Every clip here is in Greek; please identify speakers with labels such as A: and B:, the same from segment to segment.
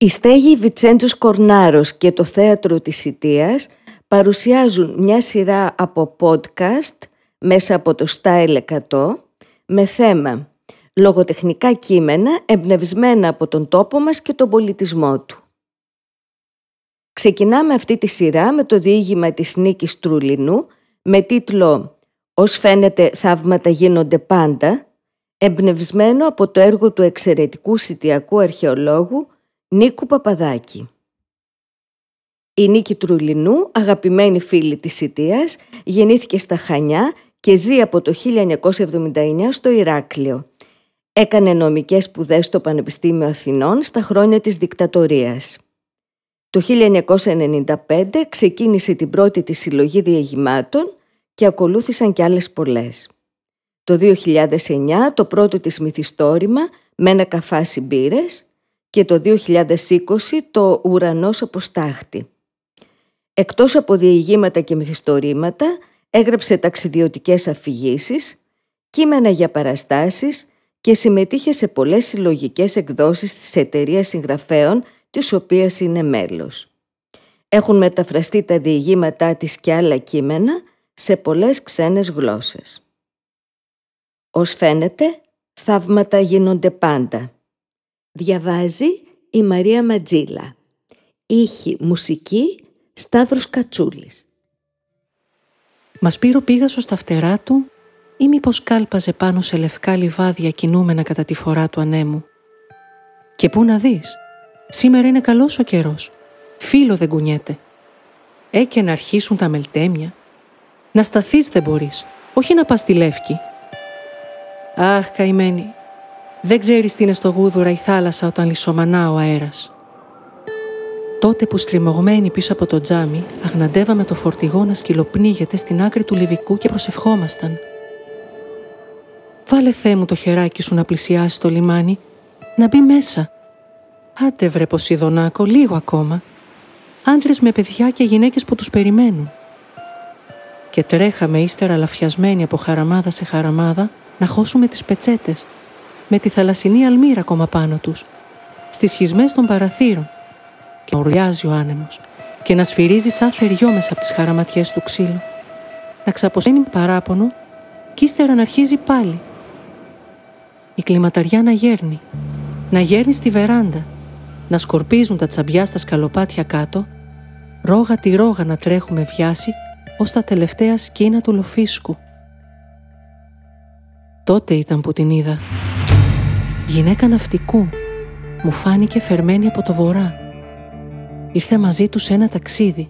A: Η στέγη Βιτσέντζος Κορνάρος και το θέατρο της Ιτίας παρουσιάζουν μια σειρά από podcast μέσα από το Style 100 με θέμα λογοτεχνικά κείμενα εμπνευσμένα από τον τόπο μας και τον πολιτισμό του. Ξεκινάμε αυτή τη σειρά με το διήγημα της Νίκης Τρουλινού με τίτλο «Ως φαίνεται θαύματα γίνονται πάντα» εμπνευσμένο από το έργο του εξαιρετικού σιτιακού αρχαιολόγου Νίκου Παπαδάκη. Η Νίκη Τρουλινού, αγαπημένη φίλη της Σιτίας, γεννήθηκε στα Χανιά και ζει από το 1979 στο Ηράκλειο. Έκανε νομικές σπουδές στο Πανεπιστήμιο Αθηνών στα χρόνια της δικτατορίας. Το 1995 ξεκίνησε την πρώτη της συλλογή διαγημάτων και ακολούθησαν κι άλλες πολλές. Το 2009 το πρώτο της μυθιστόρημα «Με ένα καφάσι μπύρες» και το 2020 το «Ουρανός από στάχτη». Εκτός από διηγήματα και μυθιστορήματα, έγραψε ταξιδιωτικές αφηγήσεις, κείμενα για παραστάσεις και συμμετείχε σε πολλές συλλογικές εκδόσεις της εταιρείας συγγραφέων, της οποίας είναι μέλος. Έχουν μεταφραστεί τα διηγήματά της και άλλα κείμενα σε πολλές ξένες γλώσσες. Ως φαίνεται, θαύματα γίνονται πάντα. Διαβάζει η Μαρία Ματζίλα. Ήχη μουσική Σταύρος Κατσούλης.
B: Μας Σπύρο πήγασο στα φτερά του ή μήπως κάλπαζε πάνω σε λευκά λιβάδια κινούμενα κατά τη φορά του ανέμου; Και πού να δεις, σήμερα είναι καλός ο καιρός, φίλο δεν κουνιέται. Ε και να αρχίσουν τα μελτέμια. Να σταθείς δεν μπορείς, όχι να πας στη Λεύκη. Αχ, καημένη, δεν ξέρεις τι είναι στο γούδουρα η θάλασσα όταν λισομανά ο αέρας. Τότε που στριμωγμένοι πίσω από το τζάμι, αγναντεύαμε το φορτηγό να σκυλοπνίγεται στην άκρη του Λιβικού και προσευχόμασταν. Βάλε θέ μου το χεράκι σου να πλησιάσει το λιμάνι, να μπει μέσα. Άντε βρε Ποσειδονάκο, λίγο ακόμα. Άντρες με παιδιά και γυναίκες που τους περιμένουν. Και τρέχαμε ύστερα λαφιασμένοι από χαραμάδα σε χαραμάδα να χώσουμε τις πετσέτες, με τη θαλασσινή αλμύρα ακόμα πάνω τους, στις σχισμές των παραθύρων, και να ουρλιάζει ο άνεμος και να σφυρίζει σαν θεριό μέσα από τις χαραματιές του ξύλου. Να ξαποσύνει παράπονο και ύστερα να αρχίζει πάλι. Η κλιματαριά να γέρνει, να γέρνει στη βεράντα, να σκορπίζουν τα τσαμπιά στα σκαλοπάτια κάτω, ρόγα τη ρόγα να τρέχουμε βιάση ως τα τελευταία σκήνα του λοφίσκου. Τότε ήταν που την είδα. Γυναίκα ναυτικού, μου φάνηκε φερμένη από το βορρά Ήρθε μαζί τους σε ένα ταξίδι.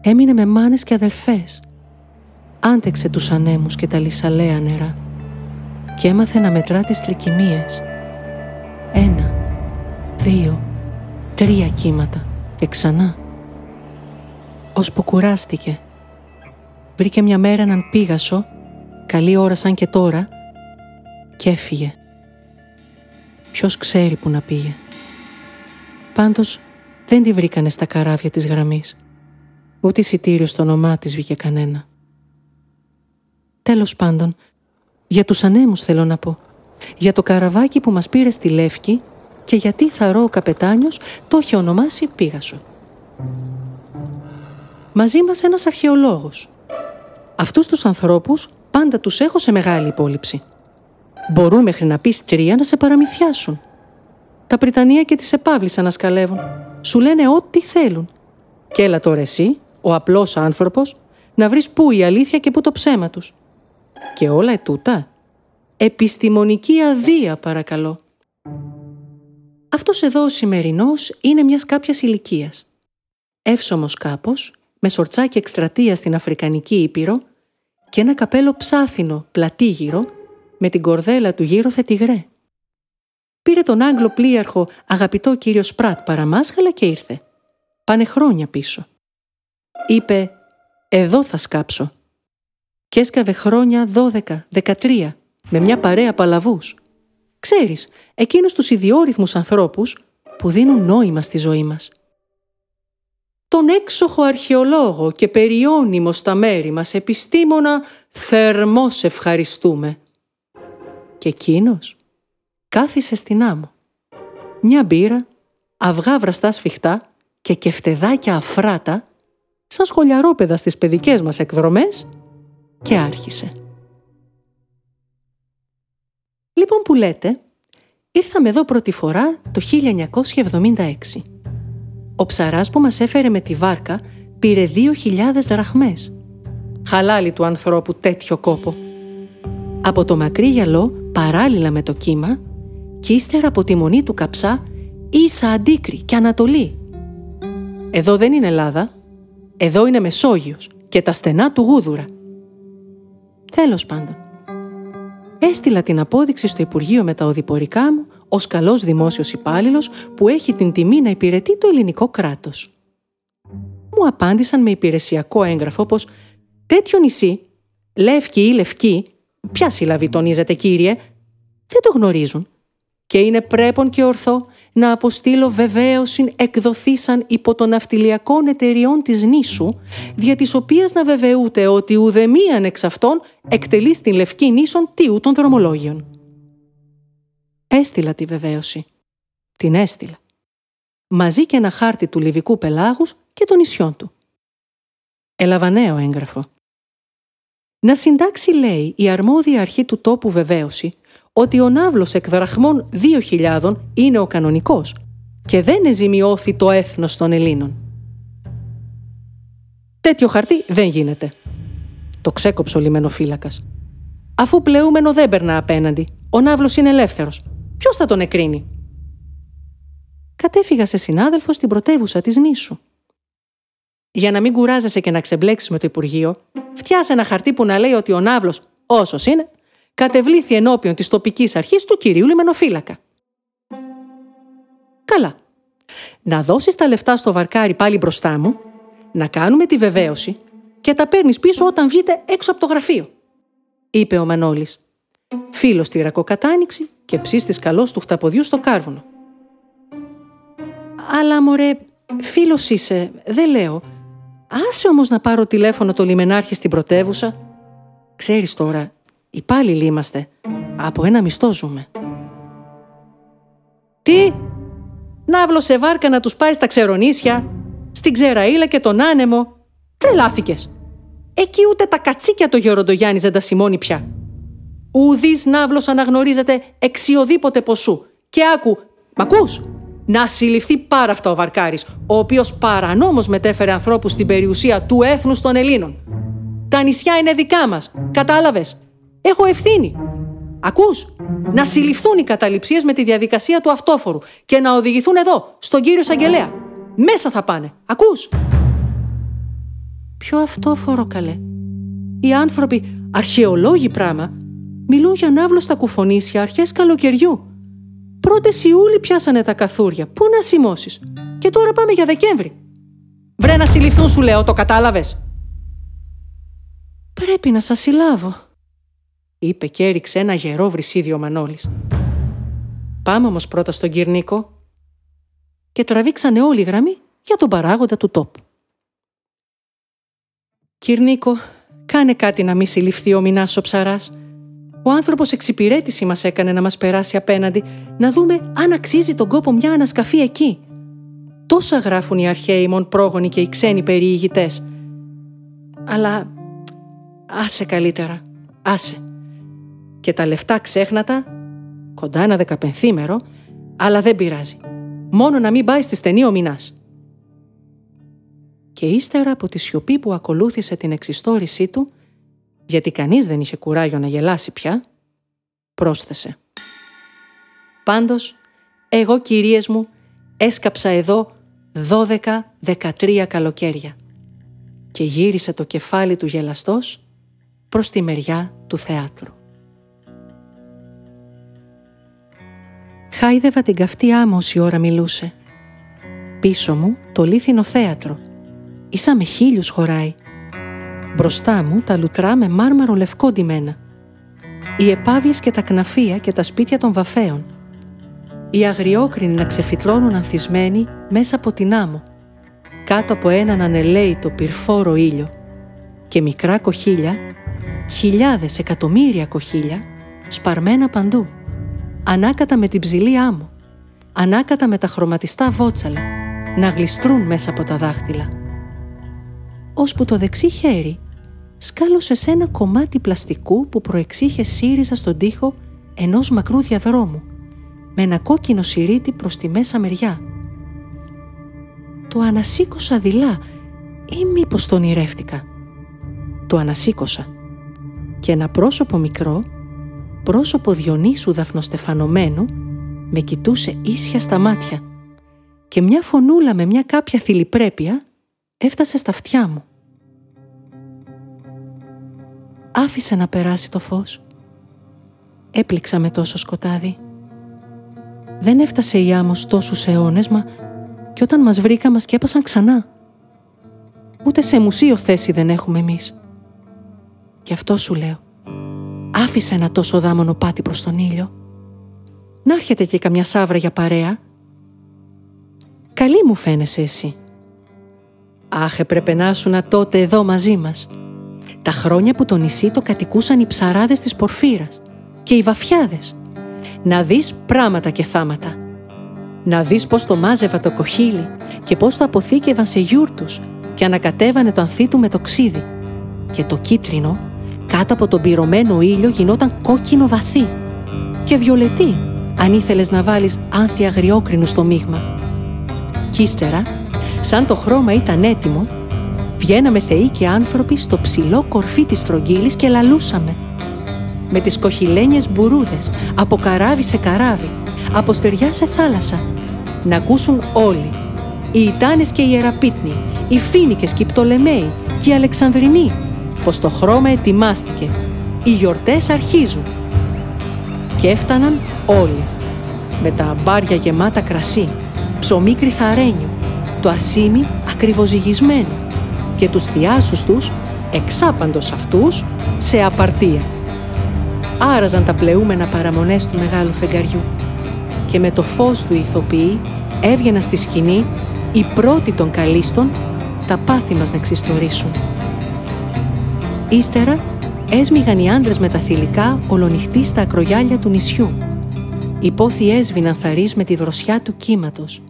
B: Έμεινε με μάνες και αδελφές. Άντεξε τους ανέμους και τα λυσαλέα νερά και έμαθε να μετρά τις τρικυμίες. Ένα, δύο, τρία κύματα και ξανά. Ώσπου κουράστηκε. Βρήκε μια μέρα έναν πίγασο, καλή ώρα σαν και τώρα, και έφυγε. Ποιος ξέρει που να πήγε. Πάντως δεν τη βρήκανε στα καράβια της γραμμής. Ούτε εισιτήριο στο όνομά της βγήκε κανένα. Τέλος πάντων, για τους ανέμους θέλω να πω. Για το καραβάκι που μας πήρε στη Λεύκη και γιατί θαρώ ο καπετάνιος το είχε ονομάσει Πίγασο. Μαζί μας ένας αρχαιολόγος. Αυτούς τους ανθρώπους πάντα τους έχω σε μεγάλη υπόλοιψη. Μπορούν μέχρι να πεις τρία να σε παραμυθιάσουν. Τα Πριτανία και τις επάβλησαν να σκαλεύουν σου λένε ό,τι θέλουν. Και έλα τώρα εσύ, ο απλός άνθρωπος, να βρεις πού η αλήθεια και πού το ψέμα τους. Και όλα ετούτα. Επιστημονική αδεία παρακαλώ. Αυτός εδώ ο σημερινός είναι μιας κάποιας ηλικίας. Εύσωμος κάπως, με σορτσάκι εκστρατεία στην Αφρικανική Ήπειρο και ένα καπέλο ψάθινο πλατήγυρο με την κορδέλα του γύρω θετηγρέ. Πήρε τον Άγγλο πλοίαρχο αγαπητό κύριο Σπράτ παραμάσχαλα και ήρθε. Πάνε χρόνια πίσω. Είπε «Εδώ θα σκάψω». Και έσκαβε χρόνια δώδεκα, δεκατρία, με μια παρέα παλαβούς. Ξέρεις, εκείνους τους ιδιόρυθμους ανθρώπους που δίνουν νόημα στη ζωή μας. Τον έξοχο αρχαιολόγο και περιώνυμο στα μέρη μας επιστήμονα θερμός ευχαριστούμε. Και εκείνος κάθισε στην άμμο. Μια μπύρα, αυγά βραστά σφιχτά και κεφτεδάκια αφράτα, σαν σχολιαρόπεδα στις παιδικές μας εκδρομές και άρχισε. Λοιπόν που λέτε, ήρθαμε εδώ πρώτη φορά το 1976. Ο ψαράς που μας έφερε με τη βάρκα πήρε 2.000 δραχμές. Χαλάλι του ανθρώπου τέτοιο κόπο. Από το μακρύ γυαλό, παράλληλα με το κύμα, και ύστερα από τη μονή του καψά, ίσα αντίκρι και ανατολή. Εδώ δεν είναι Ελλάδα, εδώ είναι Μεσόγειος και τα στενά του Γούδουρα. Τέλος πάντων. Έστειλα την απόδειξη στο Υπουργείο με τα οδηπορικά μου ως καλός δημόσιος υπάλληλος που έχει την τιμή να υπηρετεί το ελληνικό κράτος. Μου απάντησαν με υπηρεσιακό έγγραφο πως τέτοιο νησί, Λεύκη ή Λευκή, ποια σύλλαβη τονίζετε κύριε, δεν το γνωρίζουν και είναι πρέπον και ορθό να αποστείλω βεβαίωση εκδοθήσαν υπό των ναυτιλιακών εταιριών της νήσου, δια της οποίας να βεβαιούται ότι ουδεμίαν εξ αυτών εκτελεί στην λευκή νήσον τίου των δρομολόγιων. Έστειλα τη βεβαίωση. Την έστειλα. Μαζί και ένα χάρτη του Λιβικού πελάγους και των νησιών του. Έλαβα νέο έγγραφο. Να συντάξει, λέει, η αρμόδια αρχή του τόπου βεβαίωση ότι ο ναύλος εκ δραχμών 2.000 είναι ο κανονικός και δεν εζημιώθη το έθνος των Ελλήνων. Τέτοιο χαρτί δεν γίνεται. Το ξέκοψε ο λιμενοφύλακας. Αφού πλεούμενο δεν περνά απέναντι, ο ναύλος είναι ελεύθερος. Ποιος θα τον εκρίνει; Κατέφυγα σε συνάδελφος στην πρωτεύουσα της νήσου. Για να μην κουράζεσαι και να ξεμπλέξεις με το Υπουργείο, φτιάσε ένα χαρτί που να λέει ότι ο ναύλος, όσος είναι, κατεβλήθη ενώπιον της τοπικής αρχής του κυρίου λιμενοφύλακα. Καλά. Να δώσεις τα λεφτά στο βαρκάρι πάλι μπροστά μου, να κάνουμε τη βεβαίωση και τα παίρνεις πίσω όταν βγείτε έξω από το γραφείο, είπε ο Μανώλης. Φίλος στη ρακοκατάνοιξη και ψίστης καλός του χταποδιού στο κάρβουνο. Αλλά μωρέ, φίλος είσαι, δεν λέω. Άσε όμως να πάρω τηλέφωνο το λιμενάρχη στην πρωτεύουσα. Ξέρεις τώρα, Υπάλληλοι είμαστε. Από ένα μισθό ζούμε. Τι! Ναύλο σε βάρκα να τους πάει στα ξερονίσια, στην ξεραήλα και τον άνεμο. Τρελάθηκες. Εκεί ούτε τα κατσίκια το Γεροντογιάννη δεν τα σημώνει πια. Ουδής ναύλος αναγνωρίζεται εξιοδήποτε ποσού. Και άκου, μ' ακούς; Να συλληφθεί πάρα αυτά ο Βαρκάρης, ο οποίος παρανόμως μετέφερε ανθρώπους στην περιουσία του έθνους των Ελλήνων. Τα νησιά είναι δικά μας, κατάλαβες; Έχω ευθύνη. Ακούς, να συλληφθούν οι καταληψίες με τη διαδικασία του αυτόφορου και να οδηγηθούν εδώ, στον κύριο Σαγγελέα. Μέσα θα πάνε. Ακούς; Ποιο αυτόφορο καλέ. Οι άνθρωποι, αρχαιολόγοι πράγμα, μιλούν για ναύλο στα κουφονίσια αρχές καλοκαιριού. Πρώτες Ιούλη πιάσανε τα καθούρια. Πού να σημώσεις; Και τώρα πάμε για Δεκέμβρη. Βρε να συλληφθούν σου λέω, το κατάλαβες; Πρέπει να σας συλλάβω είπε και έριξε ένα γερό βρυσίδιο Μανώλης. Πάμε όμως πρώτα στον Κυρνίκο και τραβήξανε όλη γραμμή για τον παράγοντα του τόπου. Κυρνίκο, κάνε κάτι να μη συλληφθεί ο Μινάς ο ψαράς. Ο άνθρωπος εξυπηρέτηση μας έκανε να μας περάσει απέναντι, να δούμε αν αξίζει τον κόπο μια ανασκαφή εκεί. Τόσα γράφουν οι αρχαίοι μον πρόγονοι και οι ξένοι περιηγητές. Αλλά άσε καλύτερα, άσε και τα λεφτά ξέχνατα, κοντά ένα δεκαπενθήμερο, αλλά δεν πειράζει. Μόνο να μην πάει στη στενή ο μηνάς. Και ύστερα από τη σιωπή που ακολούθησε την εξιστόρησή του, γιατί κανείς δεν είχε κουράγιο να γελάσει πια, πρόσθεσε. Πάντως, εγώ κυρίες μου έσκαψα εδώ δώδεκα, δεκατρία καλοκαίρια και γύρισε το κεφάλι του γελαστός προς τη μεριά του θεάτρου. Χάιδευα την καυτή άμμο όση ώρα μιλούσε. Πίσω μου το λίθινο θέατρο. Ίσα με χίλιους χωράει. Μπροστά μου τα λουτρά με μάρμαρο λευκό ντυμένα. Οι επάβλεις και τα κναφεία και τα σπίτια των βαφέων. Οι αγριόκρινοι να ξεφυτρώνουν ανθισμένοι μέσα από την άμμο. Κάτω από έναν ανελαίητο πυρφόρο ήλιο. Και μικρά κοχύλια, χιλιάδες εκατομμύρια κοχύλια, σπαρμένα παντού ανάκατα με την ψηλή άμμο, ανάκατα με τα χρωματιστά βότσαλα να γλιστρούν μέσα από τα δάχτυλα. Ώσπου το δεξί χέρι σκάλωσε σε ένα κομμάτι πλαστικού που προεξήχε σύριζα στον τοίχο ενός μακρού διαδρόμου με ένα κόκκινο σιρήτη προς τη μέσα μεριά. Το ανασήκωσα δειλά ή μήπως τον ηρεύτηκα; Το ανασήκωσα και ένα πρόσωπο μικρό, πρόσωπο Διονύσου δαφνοστεφανωμένου, με κοιτούσε ίσια στα μάτια και μια φωνούλα με μια κάποια θηλυπρέπεια έφτασε στα αυτιά μου. Άφησε να περάσει το φως. Έπληξα με τόσο σκοτάδι. Δεν έφτασε η άμμος τόσους αιώνες, μα και όταν μας βρήκα μας σκέπασαν ξανά. Ούτε σε μουσείο θέση δεν έχουμε εμείς. Και αυτό σου λέω. Άφησε ένα τόσο δάμονο πάτη προς τον ήλιο. Να έρχεται και καμιά σάβρα για παρέα. Καλή μου φαίνεσαι εσύ. Αχ, έπρεπε να ήσουν τότε εδώ μαζί μας. Τα χρόνια που το νησί το κατοικούσαν οι ψαράδες της Πορφύρας και οι βαφιάδες. Να δεις πράματα και θάματα. Να δεις πώς το μάζευα το κοχύλι και πώς το αποθήκευαν σε γιούρτους και ανακατέβανε το ανθί του με το ξύδι. Και το κίτρινο κάτω από τον πυρωμένο ήλιο γινόταν κόκκινο βαθύ και βιολετή αν ήθελες να βάλεις άνθη αγριόκρινου στο μείγμα. Κι ύστερα, σαν το χρώμα ήταν έτοιμο, βγαίναμε θεοί και άνθρωποι στο ψηλό κορφί της στρογγύλης και λαλούσαμε. Με τις κοχυλένιες μπουρούδες, από καράβι σε καράβι, από στεριά σε θάλασσα. Να ακούσουν όλοι. Οι Ιτάνες και οι Ιεραπίτνοι, οι Φίνικες και οι Πτολεμαίοι και οι Αλεξανδρινοί, πως το χρώμα ετοιμάστηκε. Οι γιορτές αρχίζουν. Και έφταναν όλοι. Με τα αμπάρια γεμάτα κρασί, ψωμί κρυθαρένιο, το ασίμι ακριβοζυγισμένο και τους θειάσους τους, εξάπαντος αυτούς, σε απαρτία. Άραζαν τα πλεούμενα παραμονές του μεγάλου φεγγαριού και με το φως του ηθοποιοί έβγαιναν στη σκηνή οι πρώτοι των καλίστων τα πάθη μας να εξιστορήσουν. Ύστερα έσμιγαν οι άντρες με τα θηλυκά ολονυχτοί στα ακρογιάλια του νησιού. Οι πόθοι έσβηναν θαρείς με τη δροσιά του κύματος.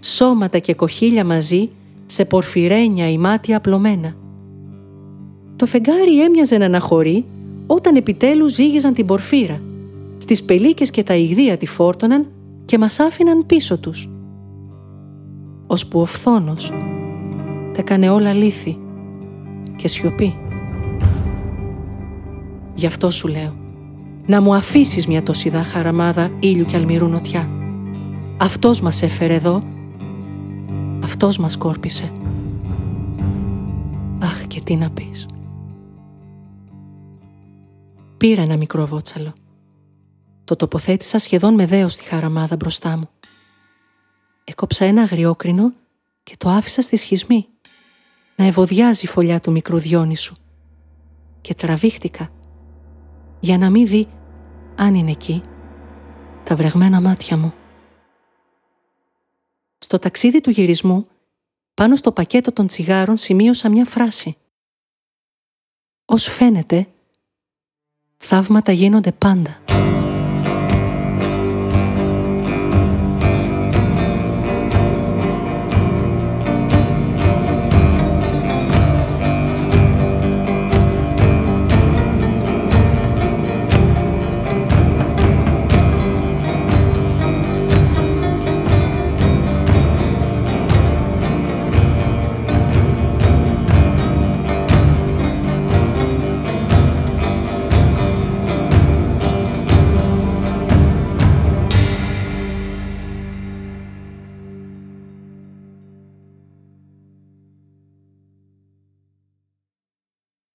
B: Σώματα και κοχύλια μαζί σε πορφυρένια ή μάτια απλωμένα. Το φεγγάρι έμοιαζε να αναχωρεί όταν επιτέλους ζήγιζαν την πορφύρα. Στις πελίκες και τα ηγδία τη φόρτωναν και μας άφηναν πίσω τους. Ώσπου ο φθόνος τα έκανε όλα λύθη και σιωπή. Γι' αυτό σου λέω, να μου αφήσεις μια τόσιδα χαραμάδα ήλιου και αλμυρού νοτιά. Αυτός μας έφερε εδώ, αυτός μας κόρπισε. Αχ, και τι να πεις. Πήρα ένα μικρό βότσαλο. Το τοποθέτησα σχεδόν με δέος στη χαραμάδα μπροστά μου. Έκοψα ένα αγριόκρινο και το άφησα στη σχισμή. Να ευωδιάζει η φωλιά του μικρού σου. Και τραβήχτηκα για να μην δει, αν είναι εκεί, τα βρεγμένα μάτια μου. Στο ταξίδι του γυρισμού, πάνω στο πακέτο των τσιγάρων σημείωσα μια φράση. Ως φαίνεται, θαύματα γίνονται πάντα.